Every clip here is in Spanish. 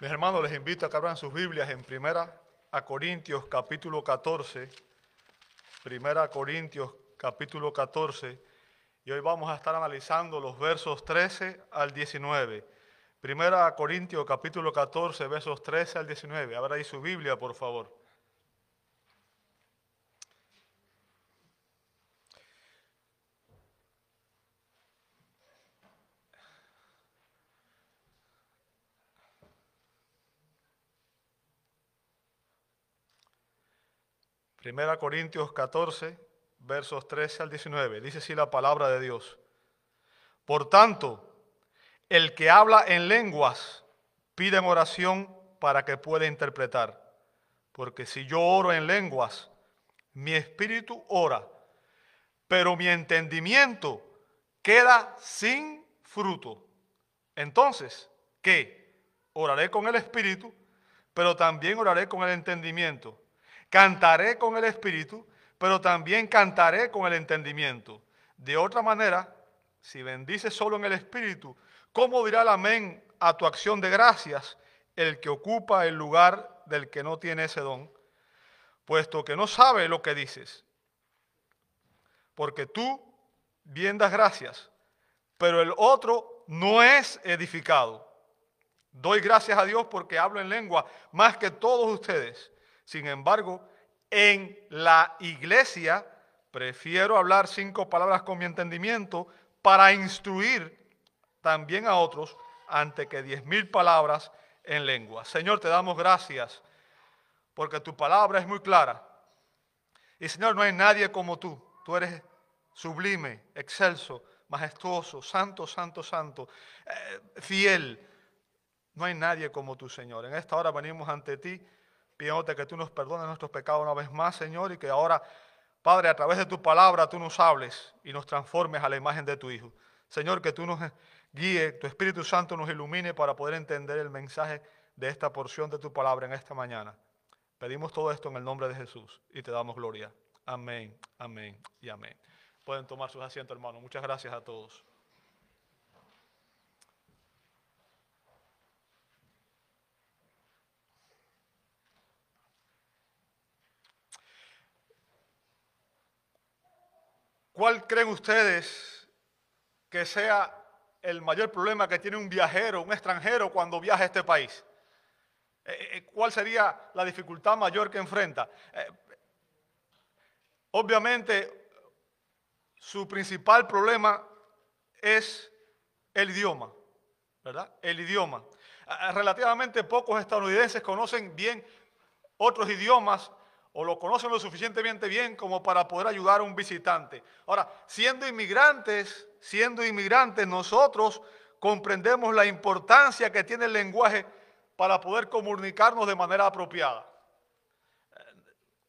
Mis hermanos, les invito a que abran sus Biblias en Primera a Corintios capítulo 14. Primera a Corintios capítulo 14. Y hoy vamos a estar analizando los versos 13 al 19. Primera a Corintios capítulo 14, versos 13 al 19. Abra ahí su Biblia, por favor. Primera Corintios 14, versos 13 al 19. Dice así la palabra de Dios. Por tanto, el que habla en lenguas pide en oración para que pueda interpretar. Porque si yo oro en lenguas, mi espíritu ora, pero mi entendimiento queda sin fruto. Entonces, ¿qué? Oraré con el espíritu, pero también oraré con el entendimiento. Cantaré con el espíritu, pero también cantaré con el entendimiento. De otra manera, si bendices solo en el espíritu, ¿cómo dirá el amén a tu acción de gracias el que ocupa el lugar del que no tiene ese don? Puesto que no sabe lo que dices. Porque tú bien das gracias, pero el otro no es edificado. Doy gracias a Dios porque hablo en lengua más que todos ustedes sin embargo, en la iglesia prefiero hablar cinco palabras con mi entendimiento para instruir también a otros ante que diez mil palabras en lengua. Señor, te damos gracias porque tu palabra es muy clara. Y Señor, no hay nadie como tú. Tú eres sublime, excelso, majestuoso, santo, santo, santo, eh, fiel. No hay nadie como tú, Señor. En esta hora venimos ante ti pidiéndote que tú nos perdones nuestros pecados una vez más, Señor, y que ahora, Padre, a través de tu palabra tú nos hables y nos transformes a la imagen de tu Hijo. Señor, que tú nos guíe, tu Espíritu Santo nos ilumine para poder entender el mensaje de esta porción de tu palabra en esta mañana. Pedimos todo esto en el nombre de Jesús y te damos gloria. Amén, amén y amén. Pueden tomar sus asientos, hermanos. Muchas gracias a todos. ¿Cuál creen ustedes que sea el mayor problema que tiene un viajero, un extranjero cuando viaja a este país? Eh, eh, ¿Cuál sería la dificultad mayor que enfrenta? Eh, obviamente, su principal problema es el idioma, ¿verdad? El idioma. Relativamente pocos estadounidenses conocen bien otros idiomas o lo conocen lo suficientemente bien como para poder ayudar a un visitante. Ahora, siendo inmigrantes, siendo inmigrantes, nosotros comprendemos la importancia que tiene el lenguaje para poder comunicarnos de manera apropiada.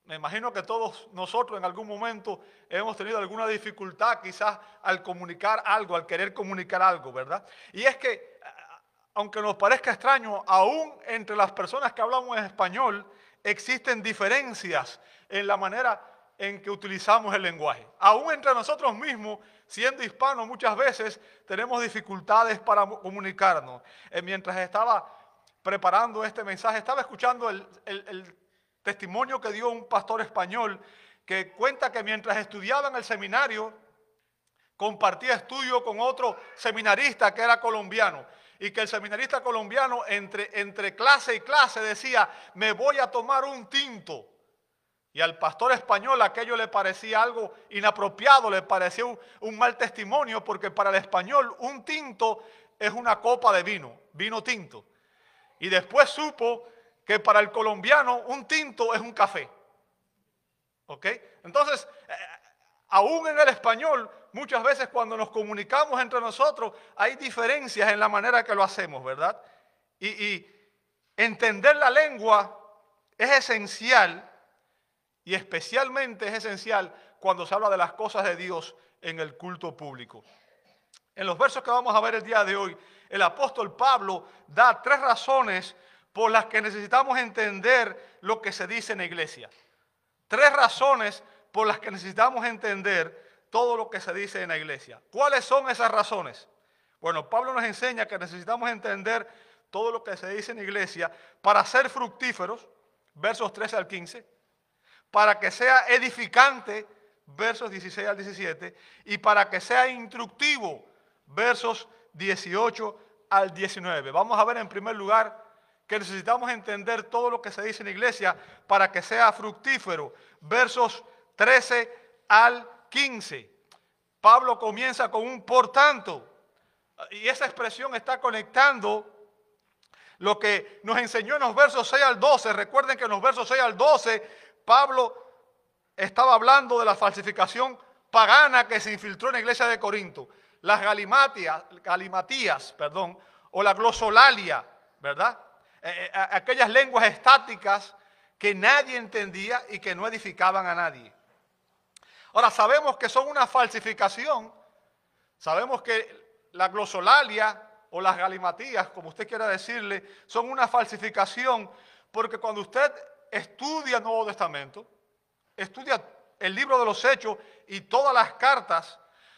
Me imagino que todos nosotros en algún momento hemos tenido alguna dificultad quizás al comunicar algo, al querer comunicar algo, ¿verdad? Y es que, aunque nos parezca extraño, aún entre las personas que hablamos en español, existen diferencias en la manera en que utilizamos el lenguaje. Aún entre nosotros mismos, siendo hispanos, muchas veces tenemos dificultades para comunicarnos. Eh, mientras estaba preparando este mensaje, estaba escuchando el, el testimonio que dio un pastor español que cuenta que mientras estudiaba en el seminario, compartía estudio con otro seminarista que era colombiano y que el seminarista colombiano entre, entre clase y clase decía, me voy a tomar un tinto. Y al pastor español aquello le parecía algo inapropiado, le parecía un, mal testimonio, porque para el español un tinto es una copa de vino, vino tinto. Y después supo que para el colombiano un tinto es un café. ¿Ok? Entonces, eh, aún en el español muchas veces cuando nos comunicamos entre nosotros hay diferencias en la manera que lo hacemos, ¿verdad? Y, entender la lengua es esencial y especialmente es esencial cuando se habla de las cosas de Dios en el culto público. En los versos que vamos a ver el día de hoy, el apóstol Pablo da tres razones por las que necesitamos entender lo que se dice en la iglesia. Tres razones por las que necesitamos entender todo lo que se dice en la iglesia. ¿Cuáles son esas razones? Bueno, Pablo nos enseña que necesitamos entender todo lo que se dice en iglesia para ser fructíferos, versos 13 al 15, para que sea edificante, versos 16 al 17, y para que sea instructivo, versos 18 al 19. Vamos a ver en primer lugar que necesitamos entender todo lo que se dice en iglesia para que sea fructífero, versos 13 al 15. Pablo comienza con un por tanto, y esa expresión está conectando lo que nos enseñó en los versos 6 al 12. Recuerden que en los versos 6 al 12 Pablo estaba hablando de la falsificación pagana que se infiltró en la iglesia de Corinto. Las galimatías, galimatías perdón, o la glosolalia, ¿verdad? Eh, eh, aquellas lenguas estáticas que nadie entendía y que no edificaban a nadie. Ahora sabemos que son una falsificación, sabemos que la glosolalia o las galimatías, como usted quiera decirle, son una falsificación, porque cuando usted estudia el Nuevo Testamento, estudia el libro de los Hechos y todas las cartas,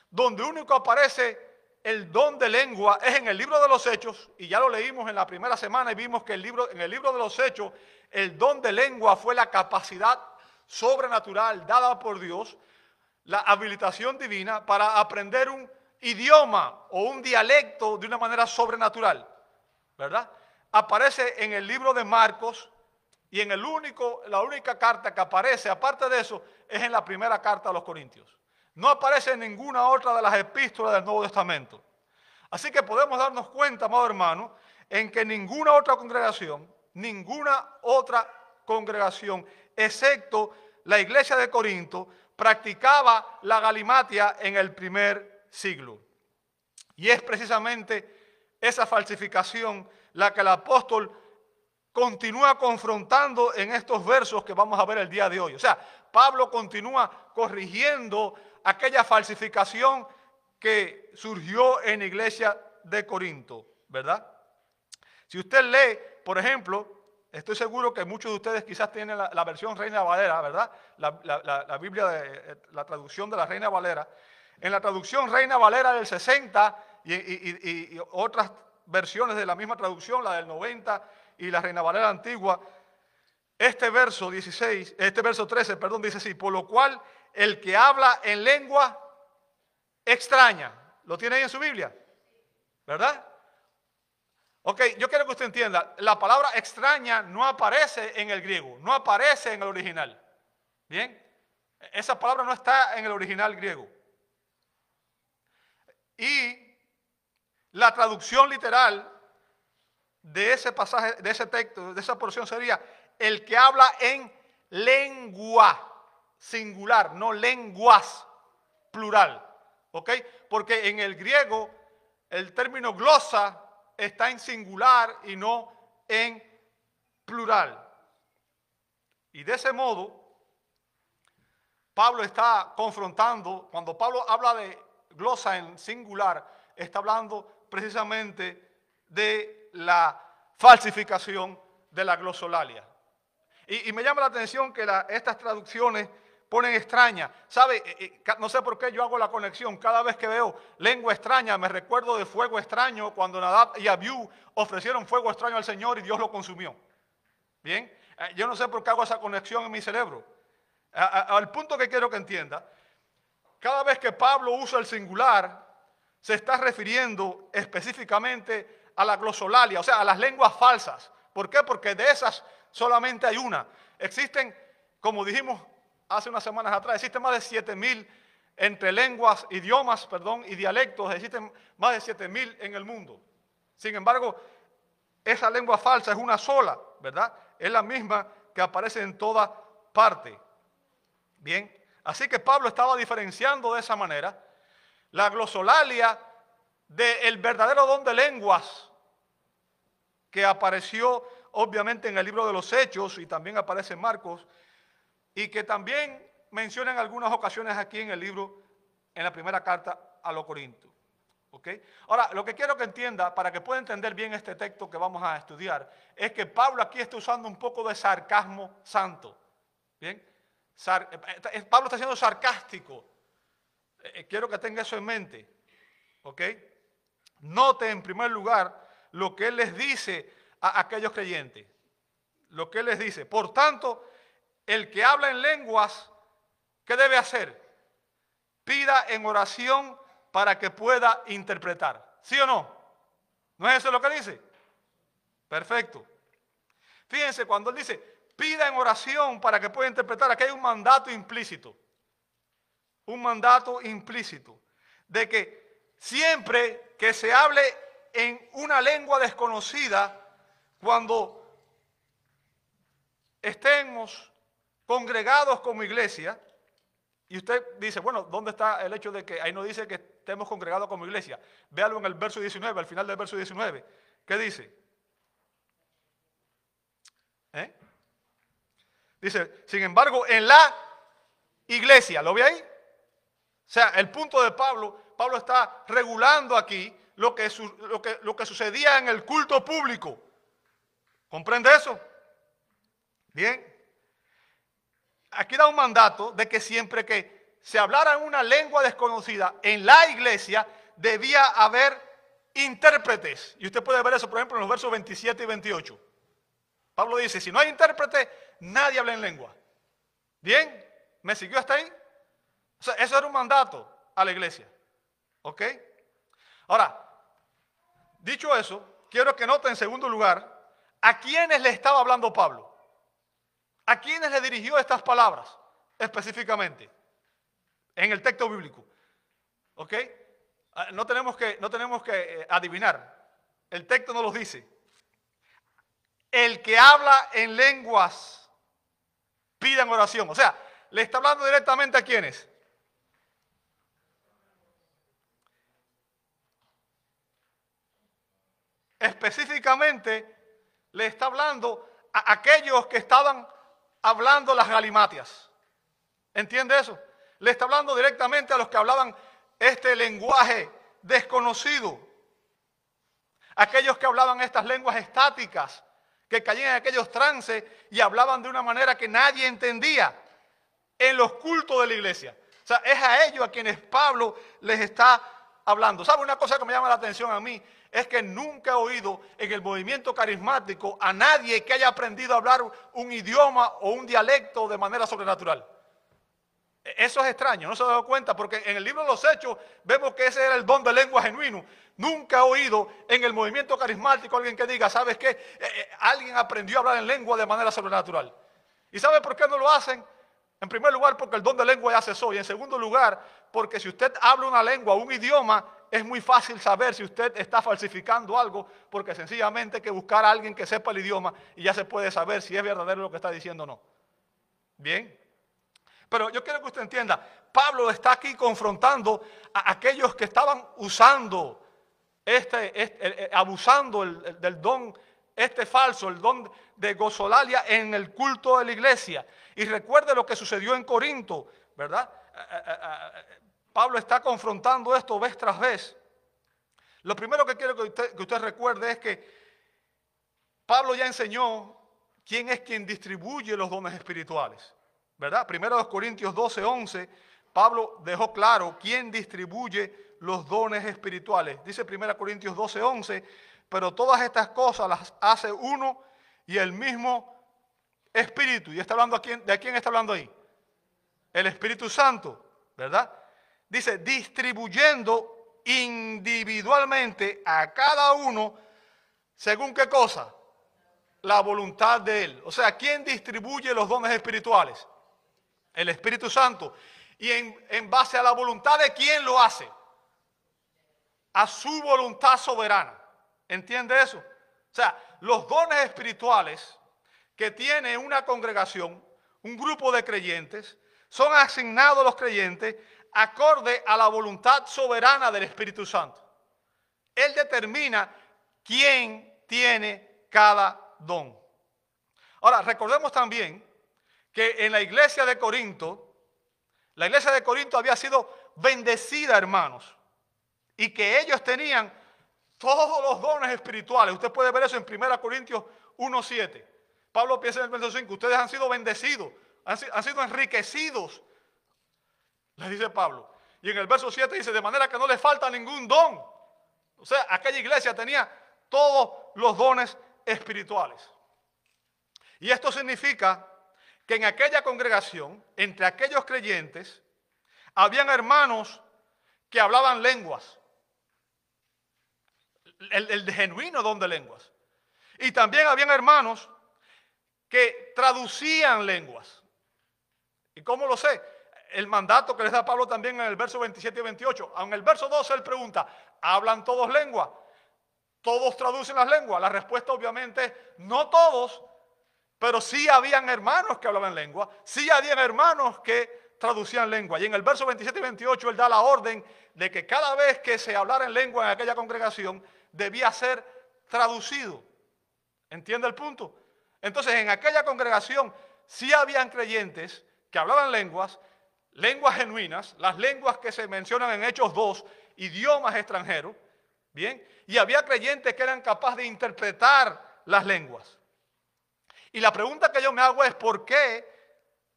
donde único aparece el don de lengua es en el libro de los Hechos, y ya lo leímos en la primera semana y vimos que el libro, en el libro de los Hechos, el don de lengua fue la capacidad sobrenatural dada por Dios, la habilitación divina para aprender un idioma o un dialecto de una manera sobrenatural, ¿verdad? Aparece en el libro de Marcos y en el único, la única carta que aparece, aparte de eso, es en la primera carta a los Corintios. No aparece en ninguna otra de las epístolas del Nuevo Testamento. Así que podemos darnos cuenta, amado hermano, en que ninguna otra congregación, ninguna otra congregación, excepto la iglesia de Corinto, practicaba la galimatia en el primer siglo. Y es precisamente esa falsificación la que el apóstol continúa confrontando en estos versos que vamos a ver el día de hoy. O sea, Pablo continúa corrigiendo aquella falsificación que surgió en la iglesia de Corinto, ¿verdad? Si usted lee, por ejemplo, Estoy seguro que muchos de ustedes quizás tienen la, versión Reina Valera, ¿verdad? La, Biblia, eh, la traducción de la Reina Valera. En la traducción Reina Valera del 60 y, otras versiones de la misma traducción, la del 90 y la Reina Valera antigua, este verso 16, este verso 13, perdón, dice así, por lo cual el que habla en lengua extraña, ¿lo tiene ahí en su Biblia? ¿Verdad? Ok, yo quiero que usted entienda, la palabra extraña no aparece en el griego, no aparece en el original. ¿Bien? Esa palabra no está en el original griego. Y la traducción literal de ese pasaje, de ese texto, de esa porción sería el que habla en lengua singular, no lenguas plural. ¿Ok? Porque en el griego el término glosa está en singular y no en plural. Y de ese modo, Pablo está confrontando, cuando Pablo habla de glosa en singular, está hablando precisamente de la falsificación de la glosolalia. Y, me llama la atención que estas traducciones ponen extraña. ¿Sabe? Eh, eh, no sé por qué yo hago la conexión. Cada vez que veo lengua extraña, me recuerdo de fuego extraño cuando Nadab y Abiú ofrecieron fuego extraño al Señor y Dios lo consumió. Bien, eh, yo no sé por qué hago esa conexión en mi cerebro. Al punto que quiero que entienda, cada vez que Pablo usa el singular, se está refiriendo específicamente a la glosolalia, o sea, a las lenguas falsas. ¿Por qué? Porque de esas solamente hay una. Existen, como dijimos hace unas semanas atrás, existen más de 7000 entre lenguas, idiomas, perdón, y dialectos, existen más de 7000 en el mundo. Sin embargo, esa lengua falsa es una sola, ¿verdad? Es la misma que aparece en toda parte. Bien, así que Pablo estaba diferenciando de esa manera la glosolalia del verdadero don de lenguas que apareció obviamente en el libro de los Hechos y también aparece en Marcos y que también menciona en algunas ocasiones aquí en el libro, en la primera carta a los Corintios. ¿ok? Ahora, lo que quiero que entienda, para que pueda entender bien este texto que vamos a estudiar, es que Pablo aquí está usando un poco de sarcasmo santo. ¿Bien? Eh, eh, Pablo está siendo sarcástico. Eh, quiero que tenga eso en mente. ¿Ok? Note en primer lugar lo que Él les dice a aquellos creyentes. Lo que Él les dice. Por tanto, el que habla en lenguas, ¿qué debe hacer? Pida en oración para que pueda interpretar. ¿Sí o no? ¿No es eso lo que dice? Perfecto. Fíjense, cuando Él dice, pida en oración para que pueda interpretar, aquí hay un mandato implícito. Un mandato implícito de que siempre que se hable en una lengua desconocida, cuando estemos congregados como iglesia, y usted dice, bueno, ¿dónde está el hecho de que ahí no dice que estemos congregados como iglesia? Véalo en el verso 19, al final del verso 19. ¿Qué dice? ¿Eh? Dice, sin embargo, en la iglesia, ¿lo ve ahí? O sea, el punto de Pablo, Pablo está regulando aquí lo que, lo que, lo que sucedía en el culto público. ¿Comprende eso? Bien. Aquí da un mandato de que siempre que se hablara una lengua desconocida en la iglesia, debía haber intérpretes. Y usted puede ver eso, por ejemplo, en los versos 27 y 28. Pablo dice, si no hay intérprete, nadie habla en lengua. ¿Bien? ¿Me siguió hasta ahí? Eso era un mandato a la iglesia. ¿Ok? Ahora, dicho eso, quiero que noten en segundo lugar a quiénes le estaba hablando Pablo. ¿A quiénes le dirigió estas palabras específicamente en el texto bíblico? ¿Ok? Ah, no tenemos que, no tenemos que eh, adivinar. El texto no los dice. El que habla en lenguas, pidan oración. O sea, le está hablando directamente a quiénes. Específicamente le está hablando a aquellos que estaban hablando las galimatias. ¿Entiende eso? Le está hablando directamente a los que hablaban este lenguaje desconocido. Aquellos que hablaban estas lenguas estáticas, que caían en aquellos trances y hablaban de una manera que nadie entendía en los cultos de la iglesia. O sea, es a ellos a quienes Pablo les está hablando. ¿Sabe una cosa que me llama la atención a mí? Es que nunca he oído en el movimiento carismático a nadie que haya aprendido a hablar un idioma o un dialecto de manera sobrenatural. Eso es extraño, no se ha dado cuenta, porque en el libro de los Hechos vemos que ese era el don de lengua genuino. Nunca he oído en el movimiento carismático alguien que diga, ¿sabes qué? Eh, eh, alguien aprendió a hablar en lengua de manera sobrenatural. ¿Y sabe por qué no lo hacen? En primer lugar, porque el don de lengua ya cesó. Y en segundo lugar, porque si usted habla una lengua, un idioma, es muy fácil saber si usted está falsificando algo, porque sencillamente hay que buscar a alguien que sepa el idioma y ya se puede saber si es verdadero lo que está diciendo o no. Bien. Pero yo quiero que usted entienda, Pablo está aquí confrontando a aquellos que estaban usando, este, este abusando del don, este falso, el don de gozolalia en el culto de la iglesia. Y recuerde lo que sucedió en Corinto, ¿verdad? Pablo está confrontando esto vez tras vez. Lo primero que quiero que usted, recuerde es que Pablo ya enseñó quién es quien distribuye los dones espirituales. ¿Verdad? Primero de Corintios 12, 11, Pablo dejó claro quién distribuye los dones espirituales. Dice 1 Corintios 12, 11, pero todas estas cosas las hace uno y el mismo Espíritu. ¿Y está hablando de quién está hablando ahí? El Espíritu Santo, ¿verdad? Dice, distribuyendo individualmente a cada uno, según qué cosa? La voluntad de Él. O sea, ¿quién distribuye los dones espirituales? El Espíritu Santo. Y en, en base a la voluntad de quién lo hace? A su voluntad soberana. ¿Entiende eso? O sea, los dones espirituales que tiene una congregación, un grupo de creyentes, son asignados a los creyentes acorde a la voluntad soberana del Espíritu Santo. Él determina quién tiene cada don. Ahora, recordemos también que en la iglesia de Corinto, la iglesia de Corinto había sido bendecida, hermanos, y que ellos tenían todos los dones espirituales. Usted puede ver eso en 1 Corintios 1.7. Pablo piensa en el verso 5, ustedes han sido bendecidos, han, han sido enriquecidos le dice Pablo. Y en el verso 7 dice, de manera que no le falta ningún don. O sea, aquella iglesia tenía todos los dones espirituales. Y esto significa que en aquella congregación, entre aquellos creyentes, habían hermanos que hablaban lenguas. El, de genuino don de lenguas. Y también habían hermanos que traducían lenguas. ¿Y cómo lo sé? El mandato que les da Pablo también en el verso 27 y 28. En el verso 12 él pregunta, ¿hablan todos lengua? ¿Todos traducen las lenguas? La respuesta obviamente, no todos, pero sí habían hermanos que hablaban lengua, sí habían hermanos que traducían lengua. Y en el verso 27 y 28 él da la orden de que cada vez que se hablara en lengua en aquella congregación debía ser traducido. ¿Entiende el punto? Entonces en aquella congregación sí habían creyentes que hablaban lenguas, lenguas genuinas, las lenguas que se mencionan en Hechos 2, idiomas extranjeros, ¿bien? Y había creyentes que eran capaces de interpretar las lenguas. Y la pregunta que yo me hago es, ¿por qué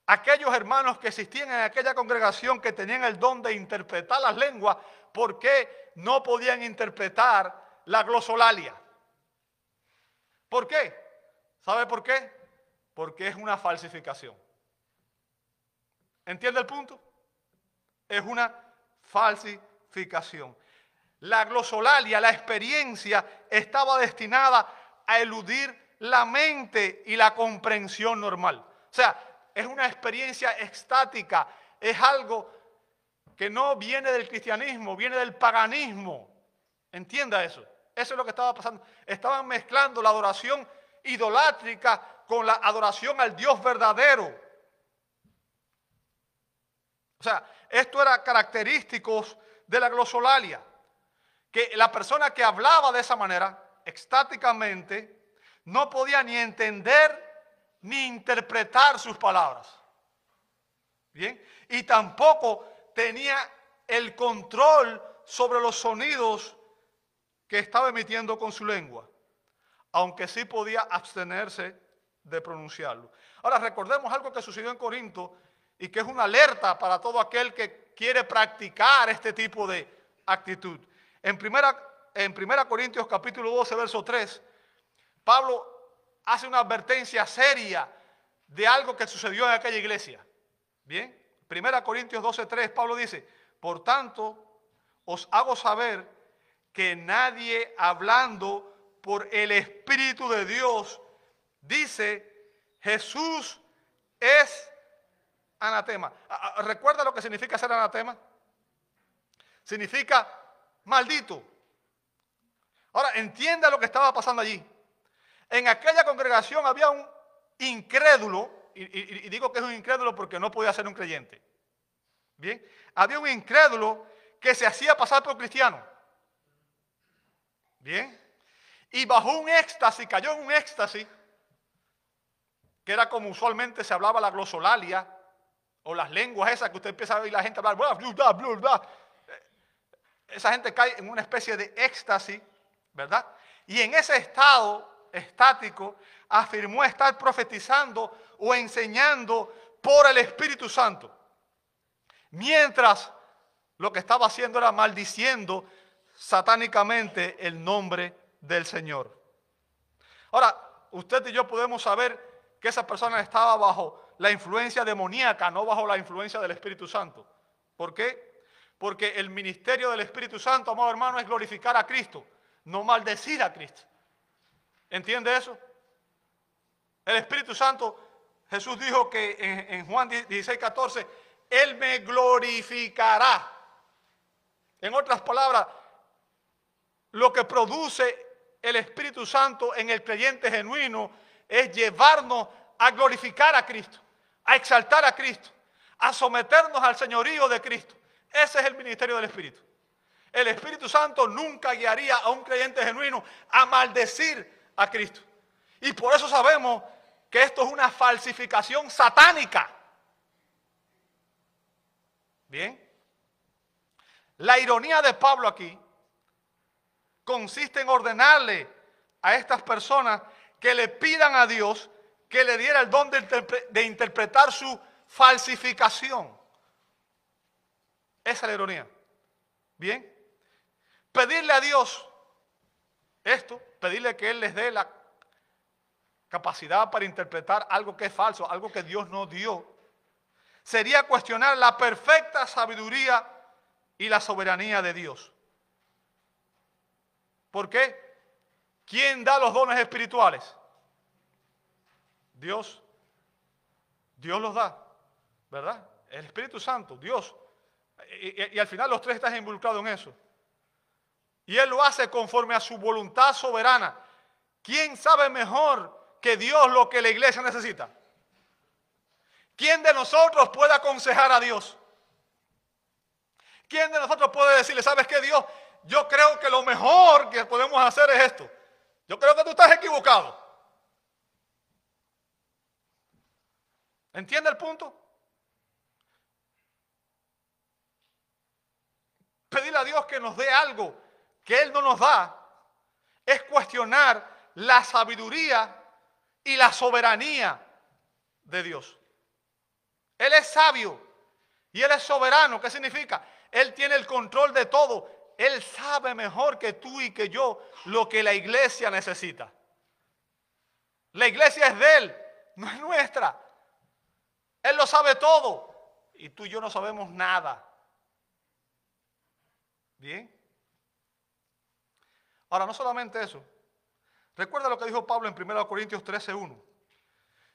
aquellos hermanos que existían en aquella congregación que tenían el don de interpretar las lenguas, ¿por qué no podían interpretar la glosolalia? ¿Por qué? ¿Sabe por qué? Porque es una falsificación. ¿Entiende el punto? Es una falsificación. La glosolalia, la experiencia, estaba destinada a eludir la mente y la comprensión normal. O sea, es una experiencia estática, es algo que no viene del cristianismo, viene del paganismo. Entienda eso. Eso es lo que estaba pasando. Estaban mezclando la adoración idolátrica con la adoración al Dios verdadero. Sea, esto era característicos de la glosolalia. Que la persona que hablaba de esa manera, extáticamente, no podía ni entender ni interpretar sus palabras. Bien, y tampoco tenía el control sobre los sonidos que estaba emitiendo con su lengua, aunque sí podía abstenerse de pronunciarlo. Ahora recordemos algo que sucedió en Corinto y que es una alerta para todo aquel que quiere practicar este tipo de actitud. En primera, en primera Corintios capítulo 12, verso 3, Pablo hace una advertencia seria de algo que sucedió en aquella iglesia. Bien, Primera Corintios 12:3, Pablo dice, por tanto, os hago saber que nadie hablando por el Espíritu de Dios dice, Jesús es anatema. ¿Recuerda lo que significa ser anatema? Significa maldito. Ahora, entienda lo que estaba pasando allí. En aquella congregación había un incrédulo, y, digo que es un incrédulo porque no podía ser un creyente. Bien, había un incrédulo que se hacía pasar por cristiano. Bien, y bajo un éxtasis, cayó en un éxtasis, que era como usualmente se hablaba la glosolalia, o las lenguas esas que usted empieza a oír la gente hablar, bla, bla, bla, bla. Esa gente cae en una especie de éxtasis, ¿verdad? Y en ese estado estático, afirmó estar profetizando o enseñando por el Espíritu Santo. Mientras lo que estaba haciendo era maldiciendo satánicamente el nombre del Señor. Ahora, usted y yo podemos saber que esa persona estaba bajo la influencia demoníaca, no bajo la influencia del Espíritu Santo. ¿Por qué? Porque el ministerio del Espíritu Santo, amado hermano, es glorificar a Cristo, no maldecir a Cristo. ¿Entiende eso? El Espíritu Santo, Jesús dijo que en, Juan 16, 14, Él me glorificará. En otras palabras, lo que produce el Espíritu Santo en el creyente genuino es llevarnos a glorificar a Cristo, a exaltar a Cristo, a someternos al señorío de Cristo. Ese es el ministerio del Espíritu. El Espíritu Santo nunca guiaría a un creyente genuino a maldecir a Cristo. Y por eso sabemos que esto es una falsificación satánica. Bien. La ironía de Pablo aquí consiste en ordenarle a estas personas que le pidan a Dios que le diera el don de, de interpretar su falsificación. Esa es la ironía. Bien. Pedirle a Dios esto, pedirle que Él les dé la capacidad para interpretar algo que es falso, algo que Dios no dio, sería cuestionar la perfecta sabiduría y la soberanía de Dios. ¿Por qué? ¿Quién da los dones espirituales? Dios. Dios los da, ¿verdad? El Espíritu Santo, Dios. Y, al final los tres están involucrados en eso. Y Él lo hace conforme a su voluntad soberana. ¿Quién sabe mejor que Dios lo que la iglesia necesita? ¿Quién de nosotros puede aconsejar a Dios? ¿Quién de nosotros puede decirle, sabes qué Dios? Yo creo que lo mejor que podemos hacer es esto. Yo creo que tú estás equivocado. ¿Entiende el punto? Pedirle a Dios que nos dé algo que Él no nos da es cuestionar la sabiduría y la soberanía de Dios. Él es sabio y Él es soberano. ¿Qué significa? Él tiene el control de todo. Él sabe mejor que tú y que yo lo que la iglesia necesita. La iglesia es de Él, no es nuestra. Él lo sabe todo y tú y yo no sabemos nada. Bien. Ahora, no solamente eso. Recuerda lo que dijo Pablo en 1 Corintios 13:1.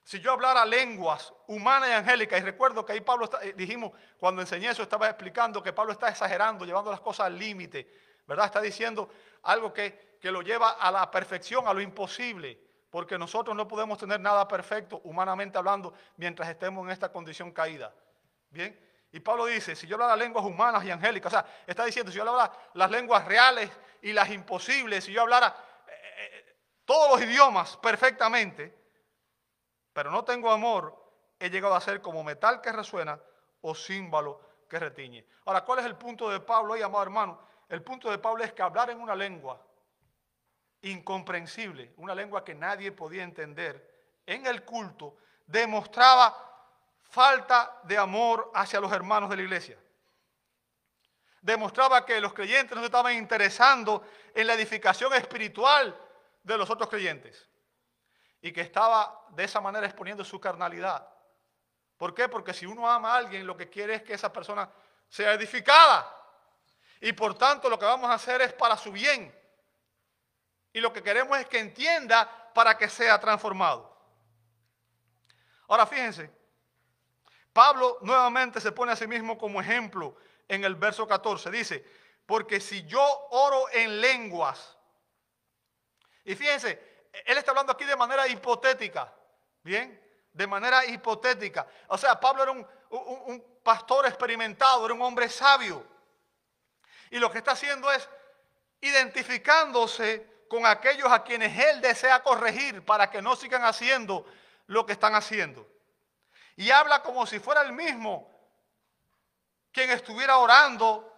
Si yo hablara lenguas humanas y angélicas, y recuerdo que ahí Pablo, eh, dijimos, cuando enseñé eso, estaba explicando que Pablo está exagerando, llevando las cosas al límite, ¿verdad? Está diciendo algo que, que lo lleva a la perfección, a lo imposible, porque nosotros no podemos tener nada perfecto, humanamente hablando, mientras estemos en esta condición caída. ¿Bien? Y Pablo dice, si yo hablara lenguas humanas y angélicas, o sea, está diciendo, si yo hablara las lenguas reales y las imposibles, si yo hablara eh, eh, todos los idiomas perfectamente, pero no tengo amor, he llegado a ser como metal que resuena o címbalo que retiñe. Ahora, ¿cuál es el punto de Pablo ahí, amado hermano? El punto de Pablo es que hablar en una lengua incomprensible, una lengua que nadie podía entender, en el culto, demostraba falta de amor hacia los hermanos de la iglesia. Demostraba que los creyentes no se estaban interesando en la edificación espiritual de los otros creyentes y que estaba de esa manera exponiendo su carnalidad. ¿Por qué? Porque si uno ama a alguien, lo que quiere es que esa persona sea edificada. Y por tanto lo que vamos a hacer es para su bien. Y lo que queremos es que entienda para que sea transformado. Ahora fíjense, Pablo nuevamente se pone a sí mismo como ejemplo en el verso 14. Dice, porque si yo oro en lenguas, y fíjense, él está hablando aquí de manera hipotética, ¿bien? De manera hipotética. O sea, Pablo era un, pastor experimentado, era un hombre sabio. Y lo que está haciendo es identificándose con aquellos a quienes él desea corregir para que no sigan haciendo lo que están haciendo. Y habla como si fuera el mismo quien estuviera orando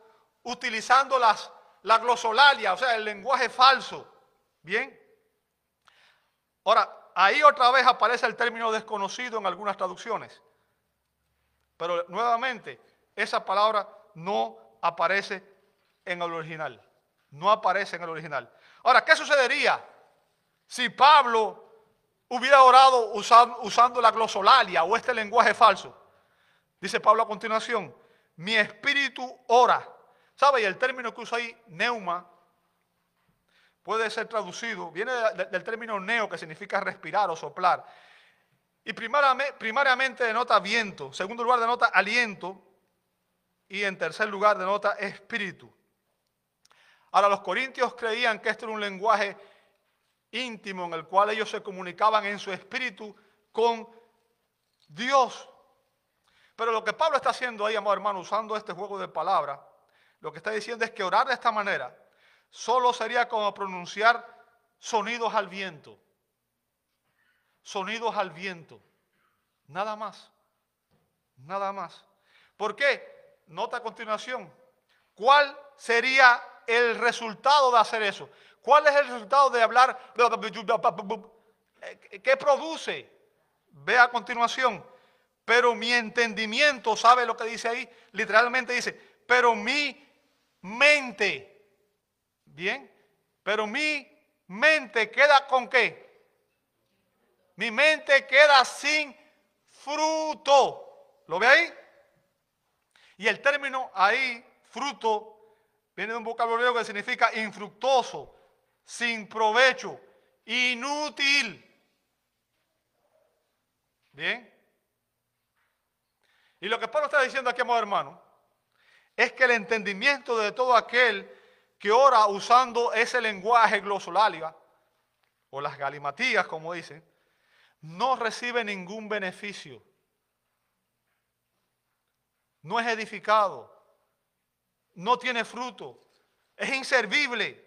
utilizando las, la glosolalia, o sea, el lenguaje falso. ¿Bien? Ahora, ahí otra vez aparece el término desconocido en algunas traducciones. Pero nuevamente, esa palabra no aparece en el original. No aparece en el original. Ahora, ¿qué sucedería si Pablo hubiera orado usando, la glosolalia o este lenguaje falso? Dice Pablo a continuación, mi espíritu ora. ¿Sabe? Y el término que usa ahí, neuma, puede ser traducido, viene del término neo, que significa respirar o soplar. Y primariamente denota viento, en segundo lugar denota aliento y en tercer lugar denota espíritu. Ahora los corintios creían que este era un lenguaje íntimo en el cual ellos se comunicaban en su espíritu con Dios. Pero lo que Pablo está haciendo ahí, amado hermano, usando este juego de palabras, lo que está diciendo es que orar de esta manera solo sería como pronunciar sonidos al viento. Sonidos al viento. Nada más. Nada más. ¿Por qué? Nota a continuación. ¿Cuál sería el resultado de hacer eso? ¿Cuál es el resultado de hablar? ¿Qué produce? Ve a continuación. Pero mi entendimiento, ¿sabe lo que dice ahí? Literalmente dice, pero mi mente Bien, pero mi mente queda con qué? Mi mente queda sin fruto. ¿Lo ve ahí? Y el término ahí, fruto, viene de un vocabulario que significa infructuoso, sin provecho, inútil. Bien. Y lo que Pablo está diciendo aquí, amado hermano, es que el entendimiento de todo aquel que ora usando ese lenguaje glosolalia, o las galimatías, como dicen, no recibe ningún beneficio. No es edificado. No tiene fruto. Es inservible.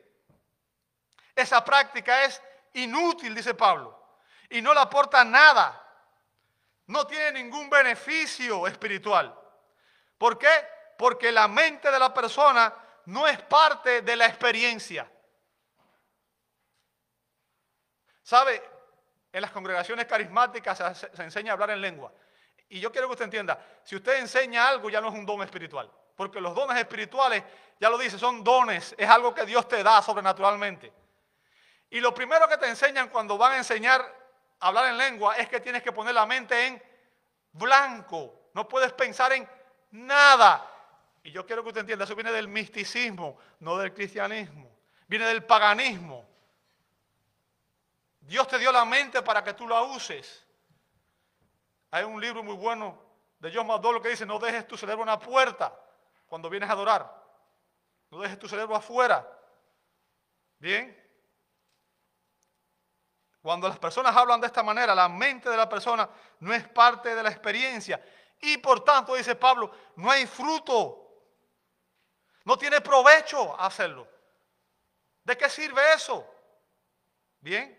Esa práctica es inútil, dice Pablo. Y no le aporta nada. No tiene ningún beneficio espiritual. ¿Por qué? Porque la mente de la persona no es parte de la experiencia. ¿Sabe? En las congregaciones carismáticas se, enseña a hablar en lengua. Y yo quiero que usted entienda, si usted enseña algo ya no es un don espiritual. Porque los dones espirituales, ya lo dice, son dones, es algo que Dios te da sobrenaturalmente. Y lo primero que te enseñan cuando van a enseñar a hablar en lengua es que tienes que poner la mente en blanco. No puedes pensar en nada. Y yo quiero que usted entienda, eso viene del misticismo, no del cristianismo. Viene del paganismo. Dios te dio la mente para que tú la uses. Hay un libro muy bueno de John McDowell que dice, no dejes tu cerebro en la puerta cuando vienes a adorar. No dejes tu cerebro afuera. Bien. Cuando las personas hablan de esta manera, la mente de la persona no es parte de la experiencia. Y por tanto, dice Pablo, no hay fruto no tiene provecho hacerlo. ¿De qué sirve eso? Bien.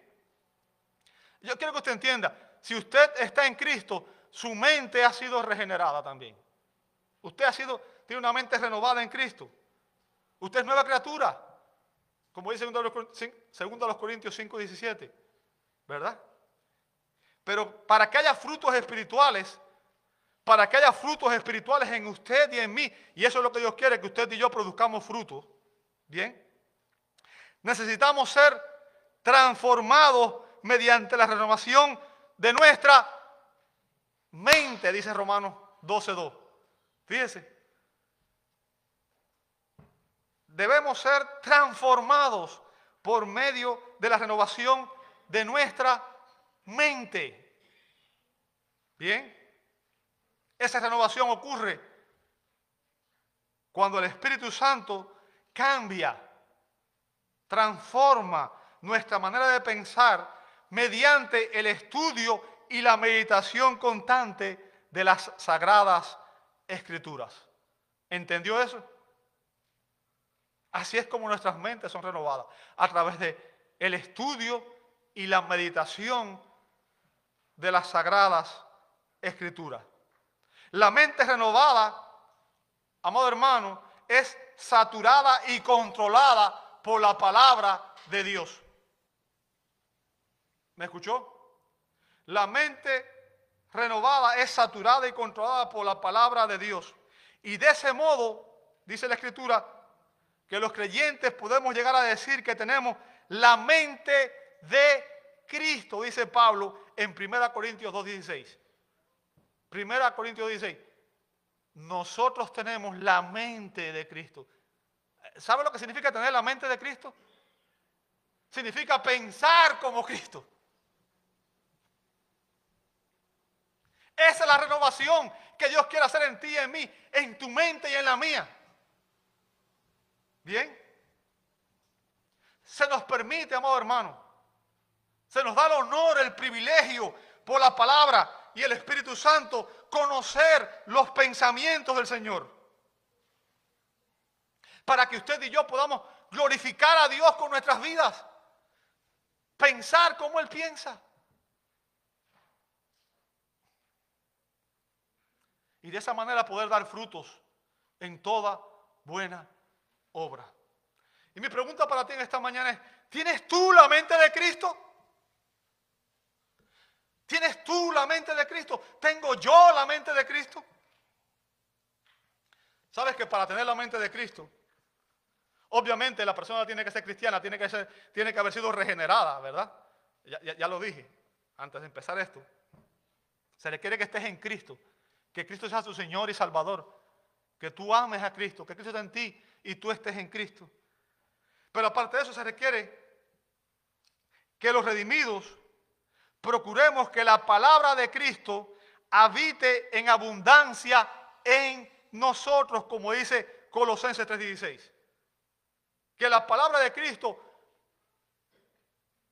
Yo quiero que usted entienda, si usted está en Cristo, su mente ha sido regenerada también. Usted ha sido, tiene una mente renovada en Cristo. Usted es nueva criatura. Como dice 2 Corintios 5, 17. ¿Verdad? Pero para que haya frutos espirituales, para que haya frutos espirituales en usted y en mí. Y eso es lo que Dios quiere, que usted y yo produzcamos frutos. Bien. Necesitamos ser transformados mediante la renovación de nuestra mente, dice Romanos 12.2. Fíjese. Debemos ser transformados por medio de la renovación de nuestra mente. Bien. Esa renovación ocurre cuando el Espíritu Santo cambia, transforma nuestra manera de pensar mediante el estudio y la meditación constante de las sagradas escrituras. ¿Entendió eso? Así es como nuestras mentes son renovadas, a través de el estudio y la meditación de las sagradas escrituras. La mente renovada, amado hermano, es saturada y controlada por la palabra de Dios. ¿Me escuchó? La mente renovada es saturada y controlada por la palabra de Dios. Y de ese modo, dice la Escritura, que los creyentes podemos llegar a decir que tenemos la mente de Cristo, dice Pablo en 1 Corintios 2.16. Primera Corintios 16. Nosotros tenemos la mente de Cristo. ¿Sabe lo que significa tener la mente de Cristo? Significa pensar como Cristo. Esa es la renovación que Dios quiere hacer en ti y en mí, en tu mente y en la mía. Bien. Se nos permite, amado hermano, se nos da el honor, el privilegio por la palabra y el Espíritu Santo conocer los pensamientos del Señor. Para que usted y yo podamos glorificar a Dios con nuestras vidas. Pensar como Él piensa. Y de esa manera poder dar frutos en toda buena obra. Y mi pregunta para ti en esta mañana es, ¿tienes tú la mente de Cristo? ¿Tienes tú la mente de Cristo? ¿Tengo yo la mente de Cristo? ¿Sabes que para tener la mente de Cristo, Obviamente la persona tiene que ser cristiana, tiene que, ser, tiene que haber sido regenerada, ¿verdad? Ya, lo dije antes de empezar esto. Se requiere que estés en Cristo, que Cristo sea tu Señor y Salvador, que tú ames a Cristo, que Cristo esté en ti y tú estés en Cristo. Pero aparte de eso se requiere que los redimidos procuremos que la palabra de Cristo habite en abundancia en nosotros, como dice Colosenses 3:16. Que la palabra de Cristo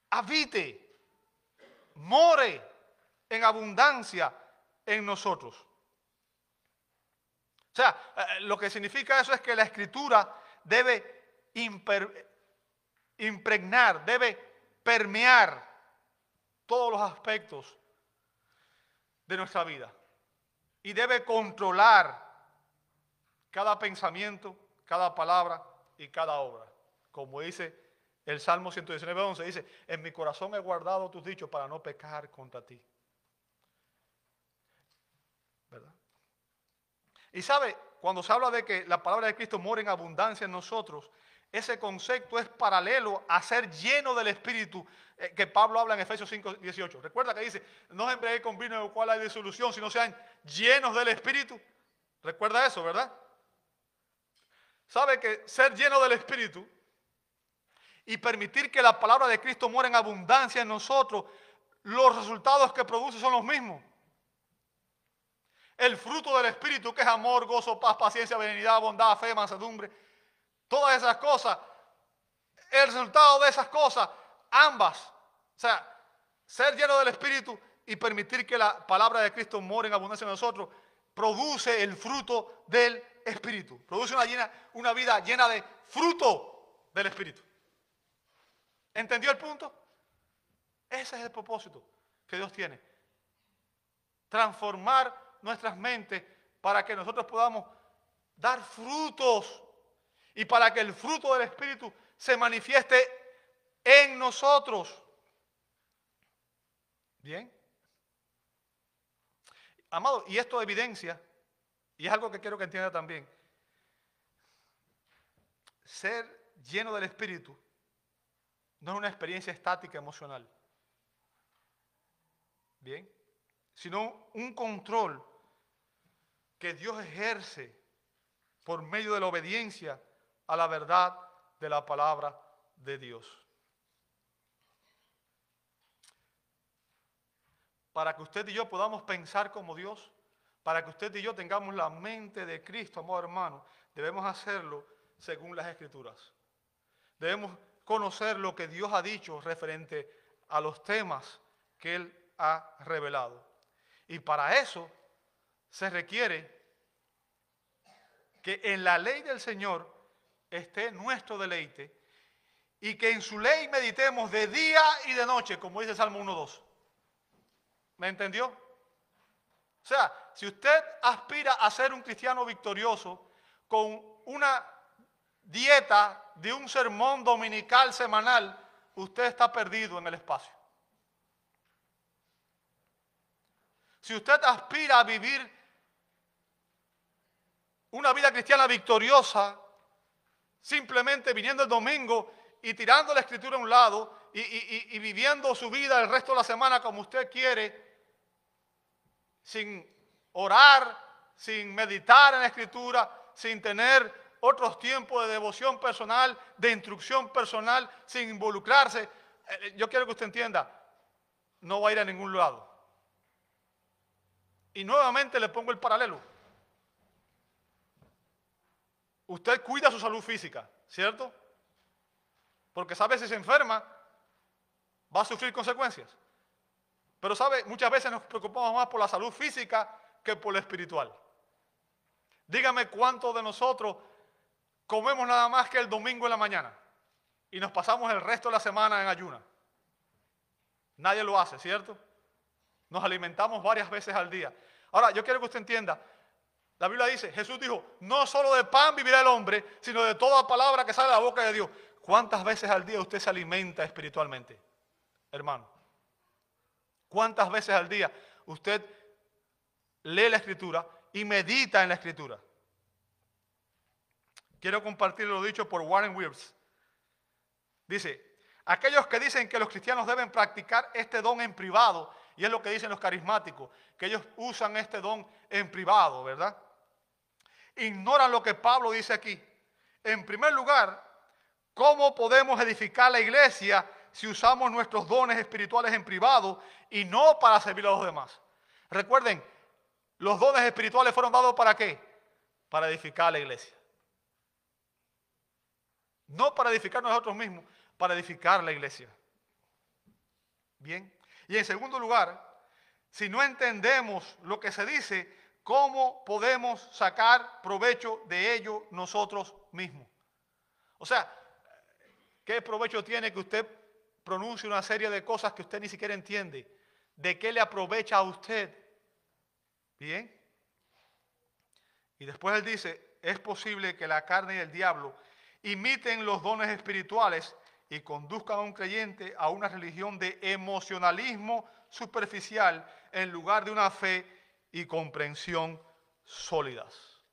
habite, more en abundancia en nosotros. O sea, eh, lo que significa eso es que la escritura debe impregnar, debe permear todos los aspectos de nuestra vida y debe controlar cada pensamiento, cada palabra y cada obra. Como dice el Salmo 119, 11, dice, en mi corazón he guardado tus dichos para no pecar contra ti. ¿Verdad? Y sabe, cuando se habla de que la palabra de Cristo mora en abundancia en nosotros, ese concepto es paralelo a ser lleno del Espíritu eh, que Pablo habla en Efesios 5, 18. Recuerda que dice, no os con vino en el cual hay disolución, sino sean llenos del Espíritu. Recuerda eso, ¿verdad? Sabe que ser lleno del Espíritu y permitir que la palabra de Cristo muera en abundancia en nosotros, los resultados que produce son los mismos. El fruto del Espíritu, que es amor, gozo, paz, paciencia, benignidad, bondad, fe, mansedumbre, todas esas cosas, el resultado de esas cosas Ambas. O sea, ser lleno del Espíritu y permitir que la palabra de Cristo more en abundancia en nosotros, produce el fruto del Espíritu. Produce una, llena, una vida llena de fruto del Espíritu. ¿Entendió el punto? Ese es el propósito que Dios tiene. Transformar nuestras mentes para que nosotros podamos dar frutos y para que el fruto del Espíritu se manifieste en nosotros. Bien. Amado, y esto evidencia, y es algo que quiero que entienda también, ser lleno del Espíritu no es una experiencia estática emocional. Bien. Sino un control que Dios ejerce por medio de la obediencia a la verdad de la palabra de Dios. para que usted y yo podamos pensar como Dios, para que usted y yo tengamos la mente de Cristo, amor hermano, debemos hacerlo según las Escrituras. Debemos conocer lo que Dios ha dicho referente a los temas que Él ha revelado. Y para eso se requiere que en la ley del Señor esté nuestro deleite y que en su ley meditemos de día y de noche, como dice Salmo 1.2. ¿Me entendió? O sea, si usted aspira a ser un cristiano victorioso con una dieta de un sermón dominical semanal, usted está perdido en el espacio. Si usted aspira a vivir una vida cristiana victoriosa, simplemente viniendo el domingo y tirando la escritura a un lado y, viviendo su vida el resto de la semana como usted quiere, sin orar, sin meditar en la escritura, sin tener otros tiempos de devoción personal, de instrucción personal, sin involucrarse. Eh, eh, yo quiero que usted entienda, no va a ir a ningún lado. Y nuevamente le pongo el paralelo. Usted cuida su salud física, ¿cierto? Porque sabe si se enferma, va a sufrir consecuencias. Pero sabe, muchas veces nos preocupamos más por la salud física que por la espiritual. Dígame cuántos de nosotros comemos nada más que el domingo en la mañana y nos pasamos el resto de la semana en ayuna. Nadie lo hace, ¿cierto? Nos alimentamos varias veces al día. Ahora, yo quiero que usted entienda, la Biblia dice, Jesús dijo, no solo de pan vivirá el hombre, sino de toda palabra que sale de la boca de Dios. ¿Cuántas veces al día usted se alimenta espiritualmente, hermano? ¿Cuántas veces al día usted lee la escritura y medita en la escritura? quiero compartir lo dicho por Warren Wills. Dice, aquellos que dicen que los cristianos deben practicar este don en privado, y es lo que dicen los carismáticos, que ellos usan este don en privado, ¿verdad? Ignoran lo que Pablo dice aquí. En primer lugar, ¿cómo podemos edificar la iglesia si usamos nuestros dones espirituales en privado y no para servir a los demás? Recuerden, los dones espirituales fueron dados para qué? Para edificar la iglesia. No para edificar nosotros mismos, para edificar la iglesia. Bien. Y en segundo lugar, si no entendemos lo que se dice, ¿cómo podemos sacar provecho de ello nosotros mismos? O sea, ¿qué provecho tiene que usted pronuncie una serie de cosas que usted ni siquiera entiende? ¿De qué le aprovecha a usted? Bien. Y después él dice, es posible que la carne y el diablo imiten los dones espirituales y conduzcan a un creyente a una religión de emocionalismo superficial en lugar de una fe y comprensión sólidas.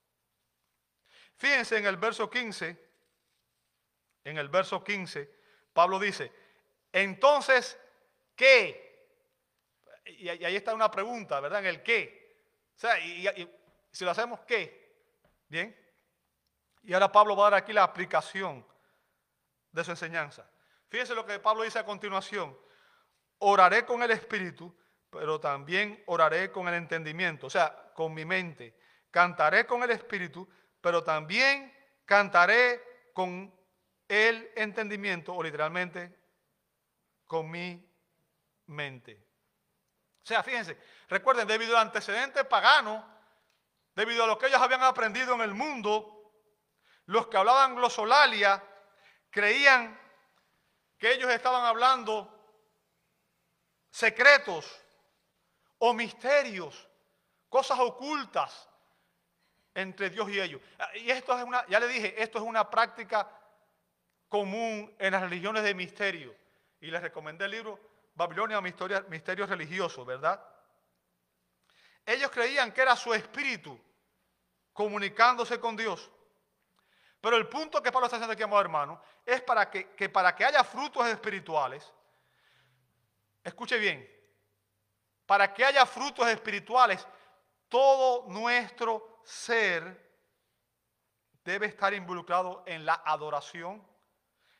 Fíjense en el verso 15, en el verso 15, Pablo dice, entonces, ¿qué? Y ahí está una pregunta, ¿verdad? En el qué. O sea, y, y si lo hacemos, ¿qué? Bien. Y ahora Pablo va a dar aquí la aplicación de su enseñanza. Fíjense lo que Pablo dice a continuación. Oraré con el espíritu, pero también oraré con el entendimiento, o sea, con mi mente. Cantaré con el espíritu, pero también cantaré con el entendimiento, o literalmente con mi mente. O sea, fíjense, recuerden, debido al antecedente pagano, debido a lo que ellos habían aprendido en el mundo, los que hablaban glosolalia creían que ellos estaban hablando secretos o misterios, cosas ocultas entre Dios y ellos. Y esto es una, ya le dije, esto es una práctica común en las religiones de misterio. Y les recomendé el libro Babilonia, Misterios Religiosos, ¿verdad? Ellos creían que era su espíritu comunicándose con Dios. Pero el punto que Pablo está haciendo aquí, amado hermano, es para que, que para que haya frutos espirituales, escuche bien, para que haya frutos espirituales, todo nuestro ser debe estar involucrado en la adoración,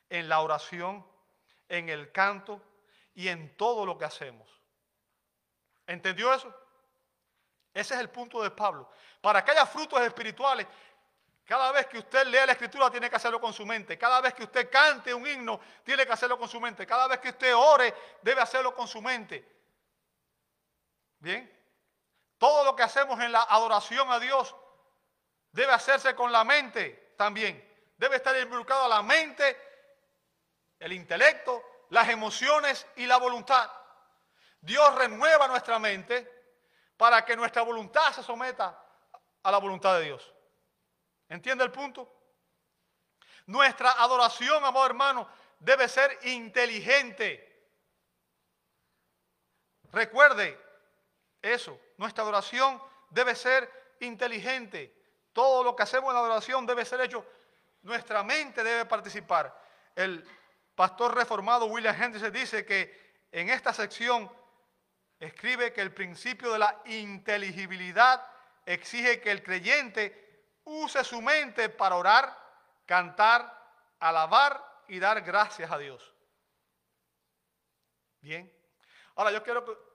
en la oración, en el canto y en todo lo que hacemos. ¿Entendió eso? Ese es el punto de Pablo. Para que haya frutos espirituales, cada vez que usted lea la escritura tiene que hacerlo con su mente. Cada vez que usted cante un himno tiene que hacerlo con su mente. Cada vez que usted ore debe hacerlo con su mente. Bien. Todo lo que hacemos en la adoración a Dios debe hacerse con la mente también. Debe estar involucrado la mente, el intelecto, las emociones y la voluntad. Dios renueva nuestra mente para que nuestra voluntad se someta a la voluntad de Dios. ¿Entiende el punto? Nuestra adoración, amado hermano, debe ser inteligente. Recuerde eso, nuestra adoración debe ser inteligente. Todo lo que hacemos en la adoración debe ser hecho, nuestra mente debe participar. El pastor reformado William Henderson dice que en esta sección escribe que el principio de la inteligibilidad exige que el creyente use su mente para orar, cantar, alabar y dar gracias a Dios. Bien. Ahora yo quiero,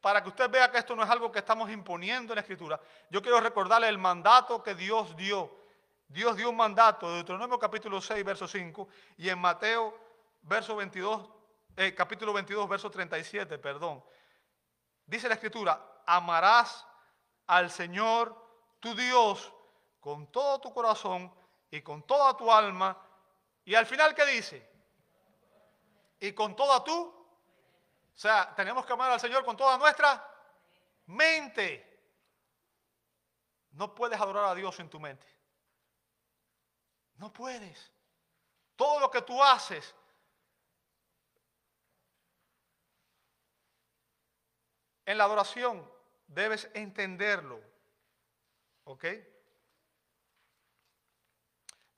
para que usted vea que esto no es algo que estamos imponiendo en la Escritura, yo quiero recordarle el mandato que Dios dio. Dios dio un mandato de Deuteronomio capítulo 6, verso 5, y en Mateo, verso 22, eh, capítulo 22, verso 37, perdón. Dice la Escritura, amarás al Señor tu Dios con todo tu corazón y con toda tu alma. Y al final, ¿qué dice? Y con toda tu. O sea, tenemos que amar al Señor con toda nuestra mente. No puedes adorar a Dios en tu mente. No puedes. Todo lo que tú haces en la adoración debes entenderlo. ¿Ok?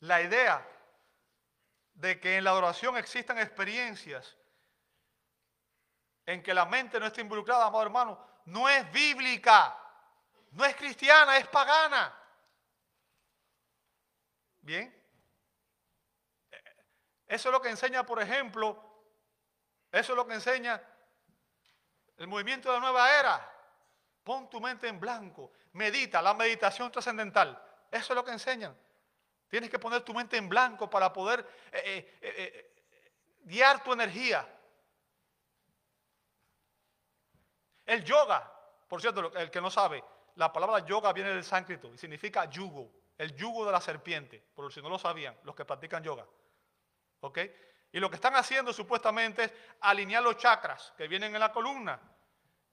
La idea de que en la adoración existan experiencias en que la mente no esté involucrada, amado hermano, no es bíblica, no es cristiana, es pagana. Bien. Eso es lo que enseña, por ejemplo, eso es lo que enseña el movimiento de la nueva era. Pon tu mente en blanco, medita, la meditación trascendental. Eso es lo que enseñan. Tienes que poner tu mente en blanco para poder eh, eh, eh, guiar tu energía. El yoga, por cierto, el que no sabe, la palabra yoga viene del sánscrito y significa yugo, el yugo de la serpiente, por si no lo sabían, los que practican yoga. ¿Ok? Y lo que están haciendo supuestamente es alinear los chakras que vienen en la columna.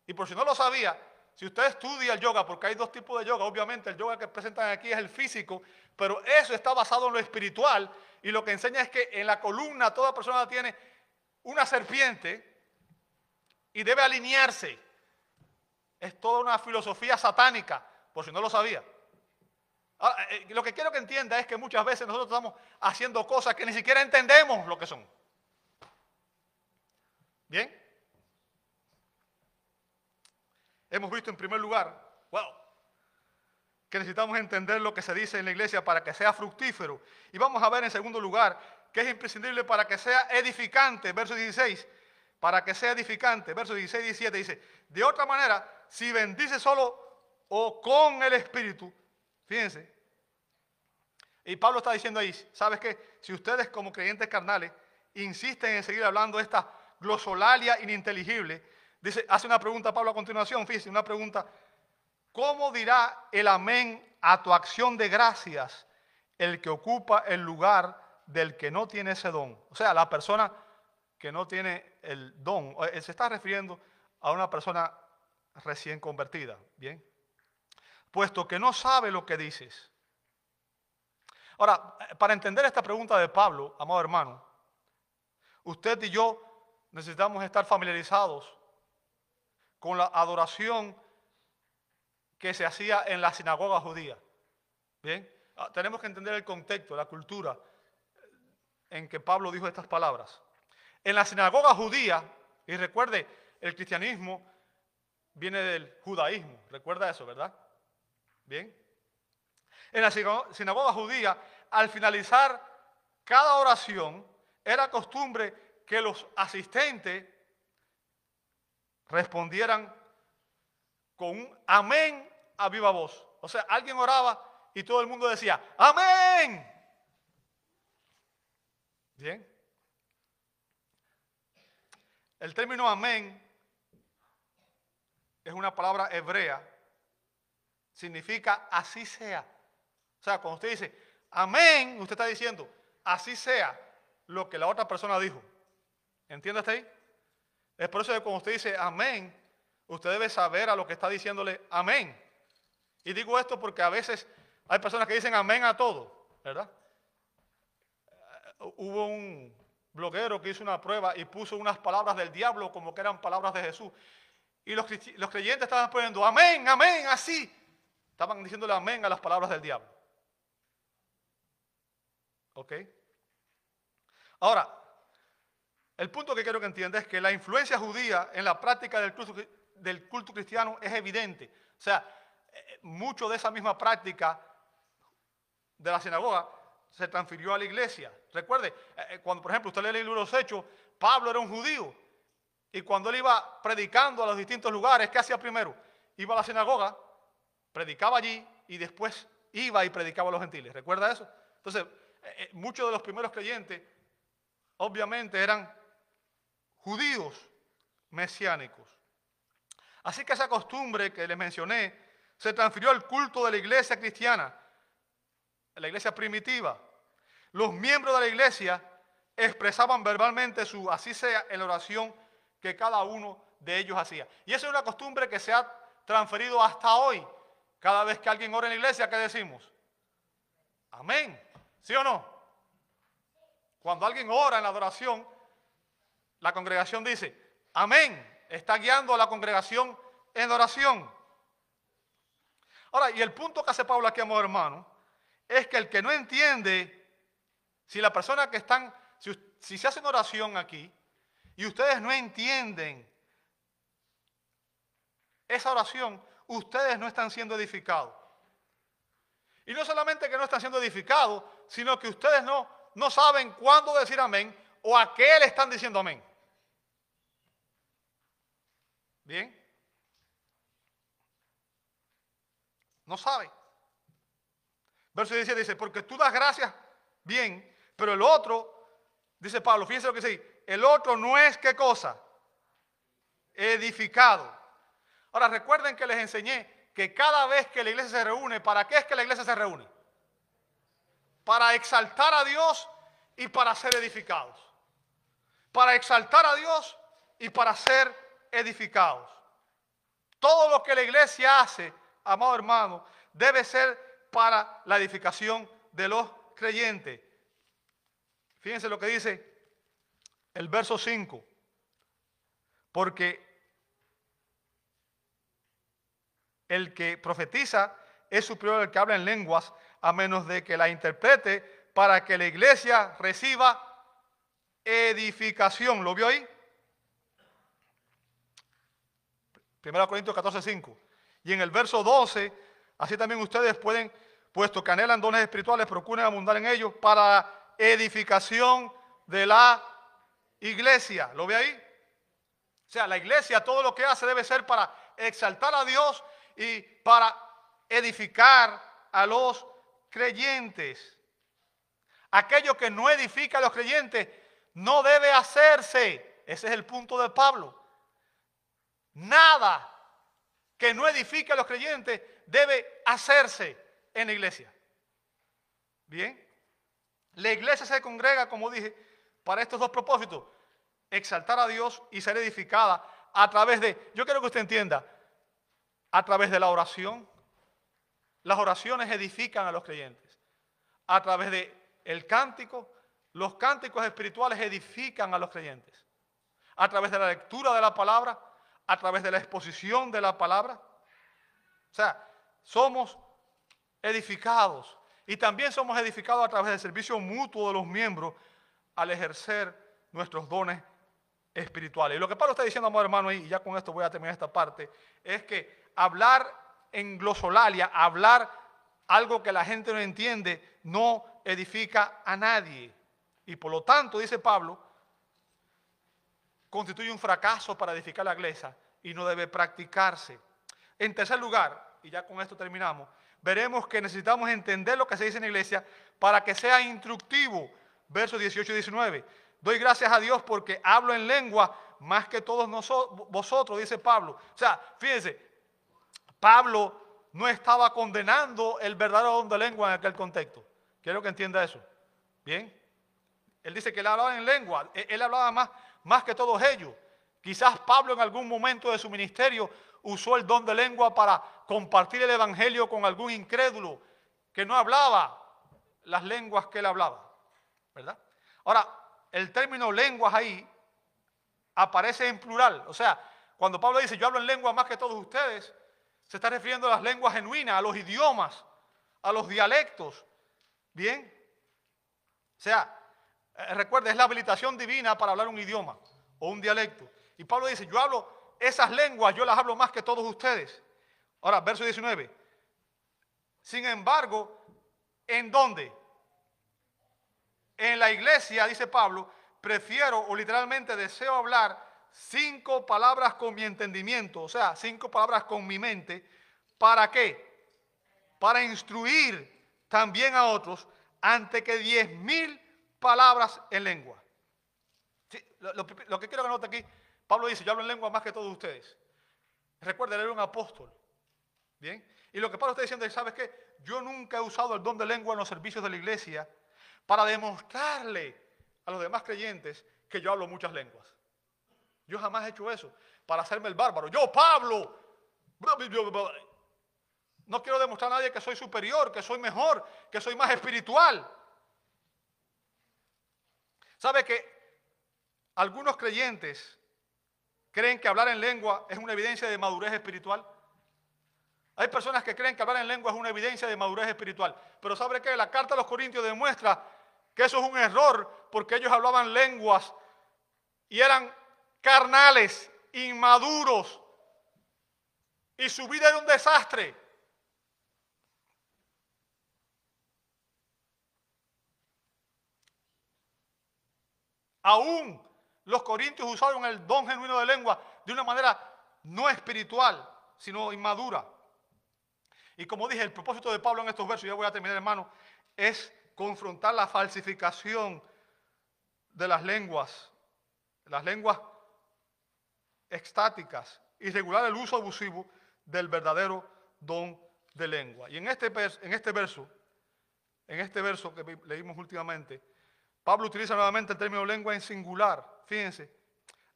Y por si no lo sabía, si usted estudia el yoga, porque hay dos tipos de yoga, obviamente el yoga que presentan aquí es el físico, pero eso está basado en lo espiritual y lo que enseña es que en la columna toda persona tiene una serpiente y debe alinearse. Es toda una filosofía satánica, por si no lo sabía. Ah, eh, lo que quiero que entienda es que muchas veces nosotros estamos haciendo cosas que ni siquiera entendemos lo que son. ¿Bien? Hemos visto en primer lugar, wow, que necesitamos entender lo que se dice en la iglesia para que sea fructífero. Y vamos a ver en segundo lugar que es imprescindible para que sea edificante, verso 16, para que sea edificante, verso 16 y 17 dice, de otra manera, si bendice solo o con el Espíritu, Fíjense. Y Pablo está diciendo ahí, ¿sabes qué? Si ustedes como creyentes carnales insisten en seguir hablando esta glosolalia ininteligible, dice, hace una pregunta Pablo a continuación, fíjense, una pregunta, ¿cómo dirá el amén a tu acción de gracias el que ocupa el lugar del que no tiene ese don? O sea, la persona que no tiene el don, él se está refiriendo a una persona recién convertida, ¿bien? puesto que no sabe lo que dices. Ahora, para entender esta pregunta de Pablo, amado hermano, usted y yo necesitamos estar familiarizados con la adoración que se hacía en la sinagoga judía. Bien, ah, tenemos que entender el contexto, la cultura en que Pablo dijo estas palabras. En la sinagoga judía, y recuerde, el cristianismo viene del judaísmo, recuerda eso, ¿verdad? Bien. En la sinagoga judía, al finalizar cada oración, era costumbre que los asistentes respondieran con un amén a viva voz. O sea, alguien oraba y todo el mundo decía, amén. Bien. El término amén es una palabra hebrea significa así sea. O sea, cuando usted dice amén, usted está diciendo así sea lo que la otra persona dijo. ¿Entiende hasta ahí? Es por eso que cuando usted dice amén, usted debe saber a lo que está diciéndole amén. Y digo esto porque a veces hay personas que dicen amén a todo, ¿verdad? Hubo un bloguero que hizo una prueba y puso unas palabras del diablo como que eran palabras de Jesús. Y los, los creyentes estaban poniendo amén, amén, así. Estaban diciéndole amén a las palabras del diablo. ¿Ok? Ahora, el punto que quiero que entienda es que la influencia judía en la práctica del culto, del culto cristiano es evidente. O sea, eh, mucho de esa misma práctica de la sinagoga se transfirió a la iglesia. Recuerde, eh, eh, cuando por ejemplo usted lee el libro de los Hechos, Pablo era un judío. Y cuando él iba predicando a los distintos lugares, ¿qué hacía primero? Iba a la sinagoga predicaba allí y después iba y predicaba a los gentiles. ¿Recuerda eso? Entonces, eh, eh, muchos de los primeros creyentes, obviamente, eran judíos mesiánicos. Así que esa costumbre que les mencioné se transfirió al culto de la iglesia cristiana, la iglesia primitiva. Los miembros de la iglesia expresaban verbalmente su así sea en la oración que cada uno de ellos hacía. Y esa es una costumbre que se ha transferido hasta hoy cada vez que alguien ora en la iglesia, ¿qué decimos? Amén. ¿Sí o no? Cuando alguien ora en la adoración, la congregación dice, amén. Está guiando a la congregación en oración. Ahora, y el punto que hace Pablo aquí, amor hermano, es que el que no entiende Si la persona que están, si, se hace oración aquí y ustedes no entienden esa oración, ustedes no están siendo edificados. Y no solamente que no están siendo edificados, sino que ustedes no, no saben cuándo decir amén o a qué le están diciendo amén. ¿Bien? No sabe. Verso 17 dice, porque tú das gracias bien, pero el otro, dice Pablo, fíjense lo que dice, el otro no es qué cosa, edificado. Ahora recuerden que les enseñé que cada vez que la iglesia se reúne, ¿para qué es que la iglesia se reúne? Para exaltar a Dios y para ser edificados. Para exaltar a Dios y para ser edificados. Todo lo que la iglesia hace, amado hermano, debe ser para la edificación de los creyentes. Fíjense lo que dice el verso 5. Porque el que profetiza es superior al que habla en lenguas, a menos de que la interprete para que la iglesia reciba edificación. ¿Lo vio ahí? 1 Corintios 14, 5. Y en el verso 12, así también ustedes pueden, puesto que anhelan dones espirituales, procuren abundar en ellos para edificación de la iglesia. ¿Lo ve ahí? O sea, la iglesia todo lo que hace debe ser para exaltar a Dios y para edificar a los creyentes. Aquello que no edifica a los creyentes no debe hacerse. Ese es el punto de Pablo. Nada que no edifique a los creyentes debe hacerse en la iglesia. Bien. La iglesia se congrega, como dije, para estos dos propósitos. Exaltar a Dios y ser edificada a través de, yo quiero que usted entienda, a través de la oración. Las oraciones edifican a los creyentes. A través de el cántico, los cánticos espirituales edifican a los creyentes. A través de la lectura de la palabra, a través de la exposición de la palabra. O sea, somos edificados y también somos edificados a través del servicio mutuo de los miembros al ejercer nuestros dones espirituales. Y lo que Pablo está diciendo, amor hermano, y ya con esto voy a terminar esta parte, es que hablar en glosolalia, hablar algo que la gente no entiende, no edifica a nadie. Y por lo tanto, dice Pablo, constituye un fracaso para edificar la iglesia y no debe practicarse. En tercer lugar, y ya con esto terminamos, veremos que necesitamos entender lo que se dice en la iglesia para que sea instructivo. Versos 18 y 19. Doy gracias a Dios porque hablo en lengua más que todos nosotros, vosotros, dice Pablo. O sea, fíjense, Pablo no estaba condenando el verdadero don de lengua en aquel contexto. Quiero que entienda eso. Bien. Él dice que él hablaba en lengua. Él, él hablaba más, más que todos ellos. Quizás Pablo en algún momento de su ministerio usó el don de lengua para compartir el evangelio con algún incrédulo que no hablaba las lenguas que él hablaba. ¿Verdad? Ahora, el término lenguas ahí aparece en plural. O sea, cuando Pablo dice yo hablo en lengua más que todos ustedes, se está refiriendo a las lenguas genuinas, a los idiomas, a los dialectos. ¿Bien? O sea, eh, recuerde, es la habilitación divina para hablar un idioma o un dialecto. Y Pablo dice, yo hablo esas lenguas, yo las hablo más que todos ustedes. Ahora, verso 19. Sin embargo, ¿en dónde? En la iglesia, dice Pablo, prefiero o literalmente deseo hablar cinco palabras con mi entendimiento, o sea, cinco palabras con mi mente. ¿Para qué? Para instruir también a otros ante que diez mil palabras en lengua. lo, que quiero que note aquí, Pablo dice, yo hablo en lengua más que todos ustedes. Recuerden, él era un apóstol. Bien. Y lo que Pablo está diciendo es, ¿sabes qué? Yo nunca he usado el don de lengua en los servicios de la iglesia para demostrarle a los demás creyentes que yo hablo muchas lenguas. Yo jamás he hecho eso para hacerme el bárbaro. Yo, Pablo, no quiero demostrar a nadie que soy superior, que soy mejor, que soy más espiritual. ¿Sabe que algunos creyentes creen que hablar en lengua es una evidencia de madurez espiritual? Hay personas que creen que hablar en lengua es una evidencia de madurez espiritual. Pero ¿sabe qué? La carta a los Corintios demuestra que eso es un error porque ellos hablaban lenguas y eran carnales, inmaduros, y su vida era un desastre. Aún los corintios usaron el don genuino de lengua de una manera no espiritual, sino inmadura. Y como dije, el propósito de Pablo en estos versos, ya voy a terminar hermano, es confrontar la falsificación de las lenguas, las lenguas estáticas y regular el uso abusivo del verdadero don de lengua. Y en este, en este verso, en este verso que leímos últimamente, Pablo utiliza nuevamente el término lengua en singular, fíjense.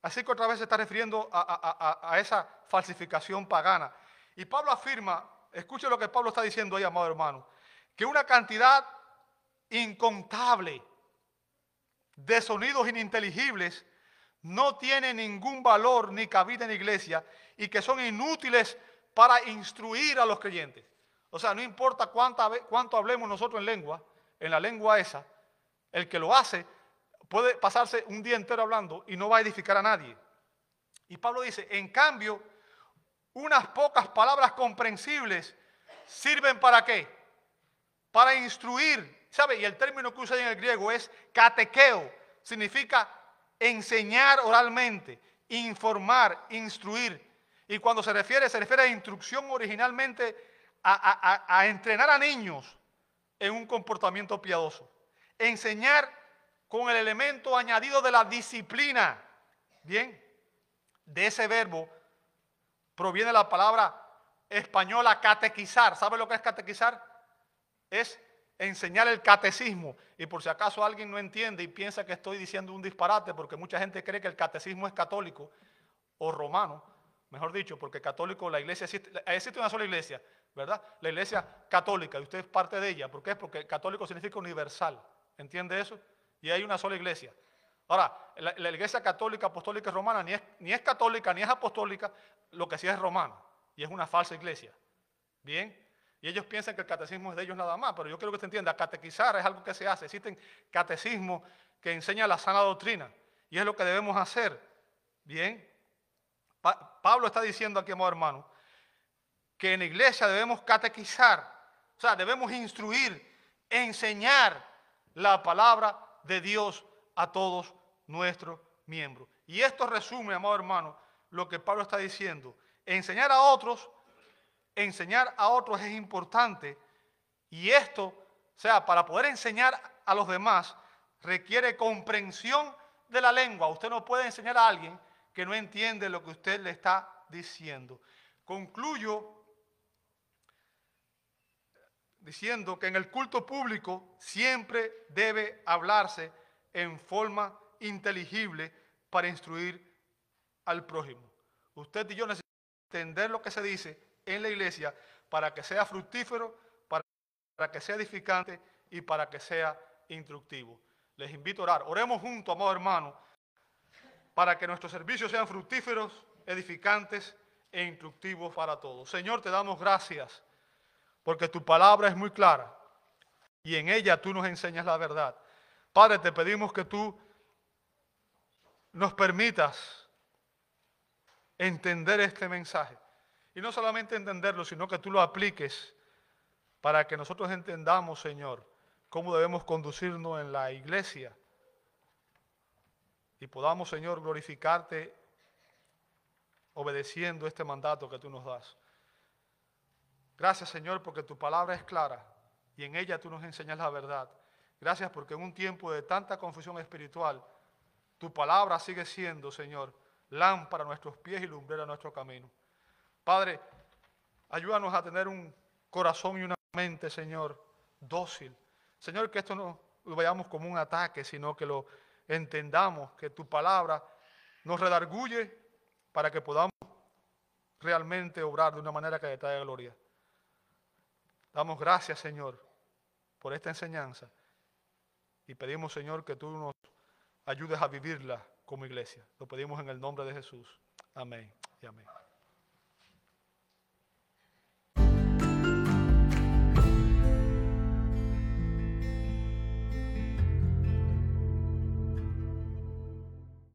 Así que otra vez se está refiriendo a, esa falsificación pagana. Y Pablo afirma, escuche lo que Pablo está diciendo ahí, amado hermano, que una cantidad incontable de sonidos ininteligibles no tiene ningún valor ni cabida en la iglesia y que son inútiles para instruir a los creyentes. O sea, no importa cuánto hablemos nosotros en lengua, en la lengua esa, el que lo hace puede pasarse un día entero hablando y no va a edificar a nadie. Y Pablo dice, en cambio, unas pocas palabras comprensibles sirven para qué? Para instruir. ¿Sabe? Y el término que usa en el griego es catequeo. Significa enseñar oralmente, informar, instruir. Y cuando se refiere, se refiere a instrucción originalmente a entrenar a niños en un comportamiento piadoso enseñar con el elemento añadido de la disciplina. Bien, de ese verbo proviene la palabra española catequizar. ¿Sabe lo que es catequizar? Es enseñar el catecismo. Y por si acaso alguien no entiende y piensa que estoy diciendo un disparate, porque mucha gente cree que el catecismo es católico o romano, mejor dicho, porque católico, la iglesia existe, existe una sola iglesia, ¿verdad? La iglesia católica, y usted es parte de ella. ¿Por qué? Porque católico significa universal. ¿Entiende eso? Y hay una sola iglesia. Ahora, la, iglesia católica, apostólica y romana ni es, ni es católica ni es apostólica, lo que sí es romana. Y es una falsa iglesia. ¿Bien? Y ellos piensan que el catecismo es de ellos nada más, pero yo quiero que usted entienda, catequizar es algo que se hace. Existen catecismos que enseñan la sana doctrina. Y es lo que debemos hacer. Bien. Pablo está diciendo aquí, amado hermano, que en la iglesia debemos catequizar. O sea, debemos instruir, enseñar la palabra de Dios a todos nuestros miembros. Y esto resume, amado hermano, lo que Pablo está diciendo. Enseñar a otros, enseñar a otros es importante. Y esto, o sea, para poder enseñar a los demás, requiere comprensión de la lengua. Usted no puede enseñar a alguien que no entiende lo que usted le está diciendo. Concluyo diciendo que en el culto público siempre debe hablarse en forma inteligible para instruir al prójimo. Usted y yo necesitamos entender lo que se dice en la iglesia para que sea fructífero, para, que sea edificante y para que sea instructivo. Les invito a orar. Oremos juntos, amado hermano, para que nuestros servicios sean fructíferos, edificantes e instructivos para todos. Señor, te damos gracias porque tu palabra es muy clara y en ella tú nos enseñas la verdad. Padre, te pedimos que tú nos permitas entender este mensaje. Y no solamente entenderlo, sino que tú lo apliques para que nosotros entendamos, Señor, cómo debemos conducirnos en la iglesia y podamos, Señor, glorificarte obedeciendo este mandato que tú nos das. Gracias Señor porque tu palabra es clara y en ella tú nos enseñas la verdad. Gracias porque en un tiempo de tanta confusión espiritual, tu palabra sigue siendo, Señor, lámpara a nuestros pies y lumbrera a nuestro camino. Padre, ayúdanos a tener un corazón y una mente, Señor, dócil. Señor, que esto no lo veamos como un ataque, sino que lo entendamos, que tu palabra nos redarguye para que podamos realmente obrar de una manera que le traiga gloria. Damos gracias, Señor, por esta enseñanza y pedimos, Señor, que tú nos ayudes a vivirla como iglesia. Lo pedimos en el nombre de Jesús. Amén y amén.